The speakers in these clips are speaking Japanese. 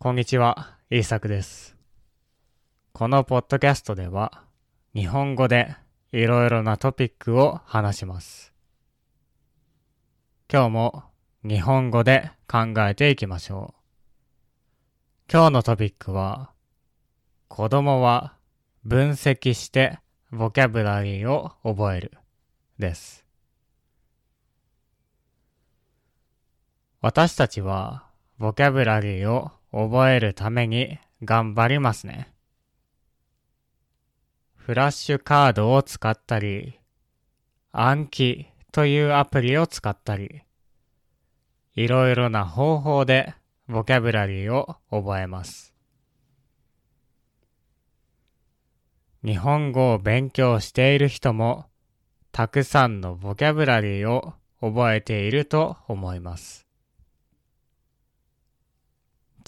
こんにちは、イーサクです。このポッドキャストでは、日本語でいろいろなトピックを話します。今日も日本語で考えていきましょう。今日のトピックは、子供は分析してボキャブラリーを覚えるです。私たちはボキャブラリーを覚えるために頑張りますね。フラッシュカードを使ったり、暗記というアプリを使ったり、いろいろな方法でボキャブラリーを覚えます。日本語を勉強している人も、たくさんのボキャブラリーを覚えていると思います。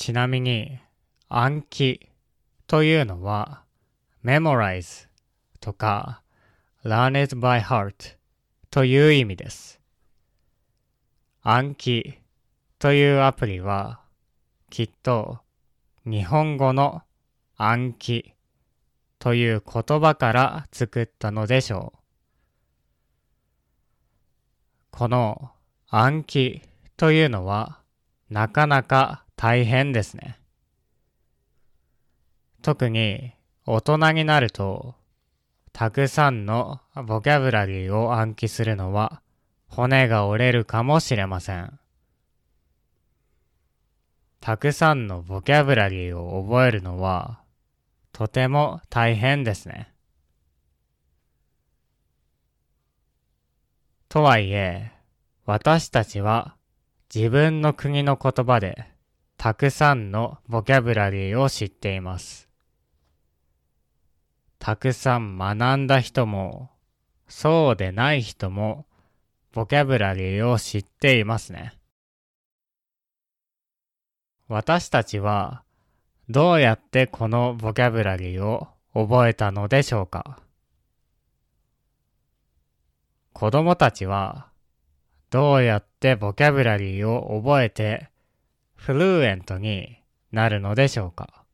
ちなみに、暗記というのは、memorize とか learn it by heart という意味です。暗記というアプリは、きっと日本語の暗記という言葉から作ったのでしょう。この暗記というのはなかなか大変ですね。特に大人になると、たくさんのボキャブラリーを暗記するのは骨が折れるかもしれません。たくさんのボキャブラリーを覚えるのはとても大変ですね。とはいえ、私たちは自分の国の言葉でたくさんのボキャブラリーを知っています。たくさん学んだ人も、そうでない人も、ボキャブラリーを知っていますね。私たちは、どうやってこのボキャブラリーを覚えたのでしょうか？子供たちは、どうやってボキャブラリーを覚えて、フルーエントになるのでしょうか？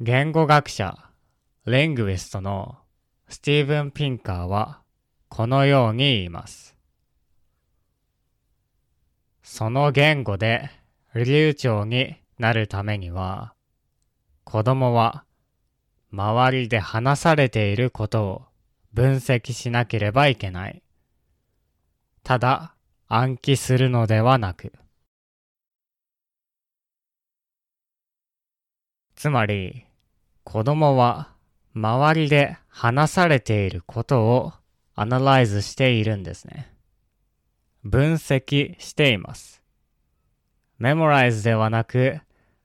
言語学者、レングウィストのスティーブン・ピンカーはこのように言います。その言語で流暢になるためには、子供は周りで話されていることを分析しなければいけない。ただ暗記するのではなく。つまり、子供は周りで話されていることをアナライズしているんですね。分析しています。メモライズではなく、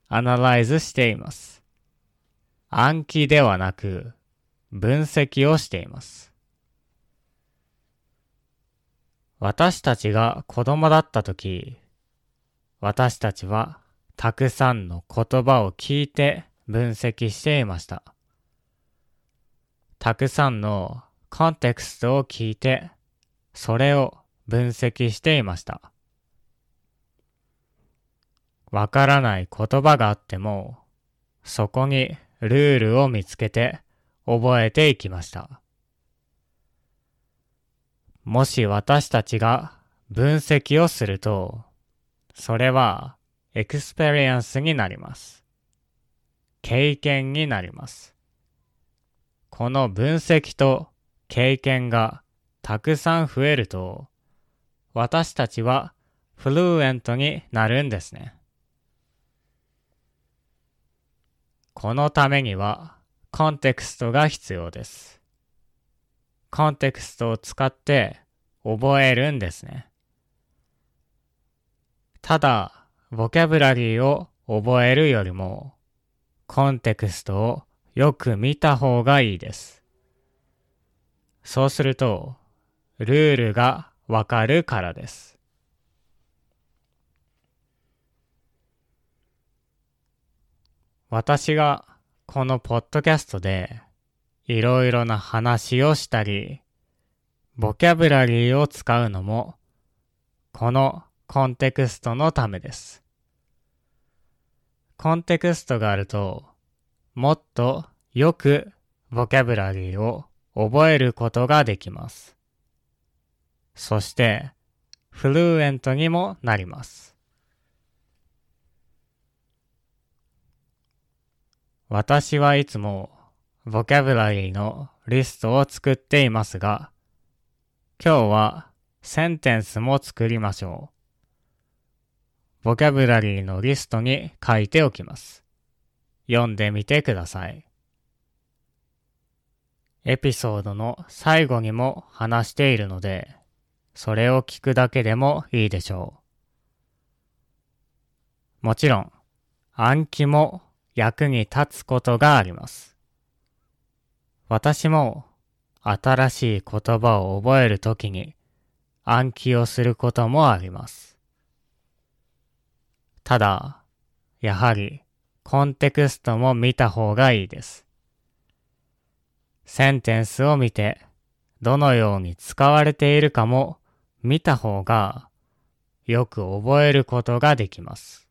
アナライズしています。暗記ではなく、分析をしています。私たちが子供だったとき、私たちはたくさんの言葉を聞いて分析していました。たくさんのコンテクストを聞いて、それを分析していました。わからない言葉があっても、そこにルールを見つけて覚えていきました。もし私たちが分析をすると、それは experience になります。経験になります。この分析と経験がたくさん増えると、私たちは fluent になるんですね。このためにはコンテクストが必要です。コンテクストを使って覚えるんですね。ただ、ボキャブラリーを覚えるよりも、コンテクストをよく見た方がいいです。そうすると、ルールがわかるからです。私がこのポッドキャストでいろいろな話をしたり、ボキャブラリーを使うのも、このコンテクストのためです。コンテクストがあると、もっとよくボキャブラリーを覚えることができます。そして、フルーエントにもなります。私はいつもボキャブラリーのリストを作っていますが、今日はセンテンスも作りましょう。ボキャブラリーのリストに書いておきます。読んでみてください。エピソードの最後にも話しているので、それを聞くだけでもいいでしょう。もちろん、暗記も役に立つことがあります。私も新しい言葉を覚えるときに暗記をすることもあります。ただ、やはりコンテクストも見た方がいいです。センテンスを見て、どのように使われているかも見た方がよく覚えることができます。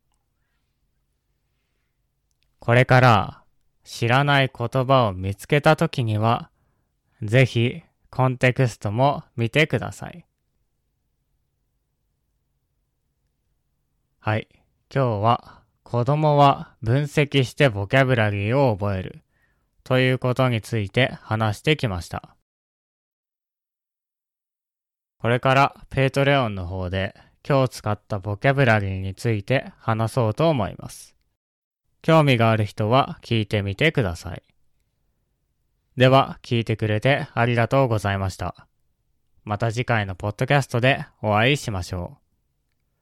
これから知らない言葉を見つけたときには、ぜひコンテクストも見てください。はい。今日は子供は分析してボキャブラリーを覚えるということについて話してきました。これから Patreon の方で今日使ったボキャブラリーについて話そうと思います。興味がある人は聞いてみてください。では、聞いてくれてありがとうございました。また次回のポッドキャストでお会いしましょう。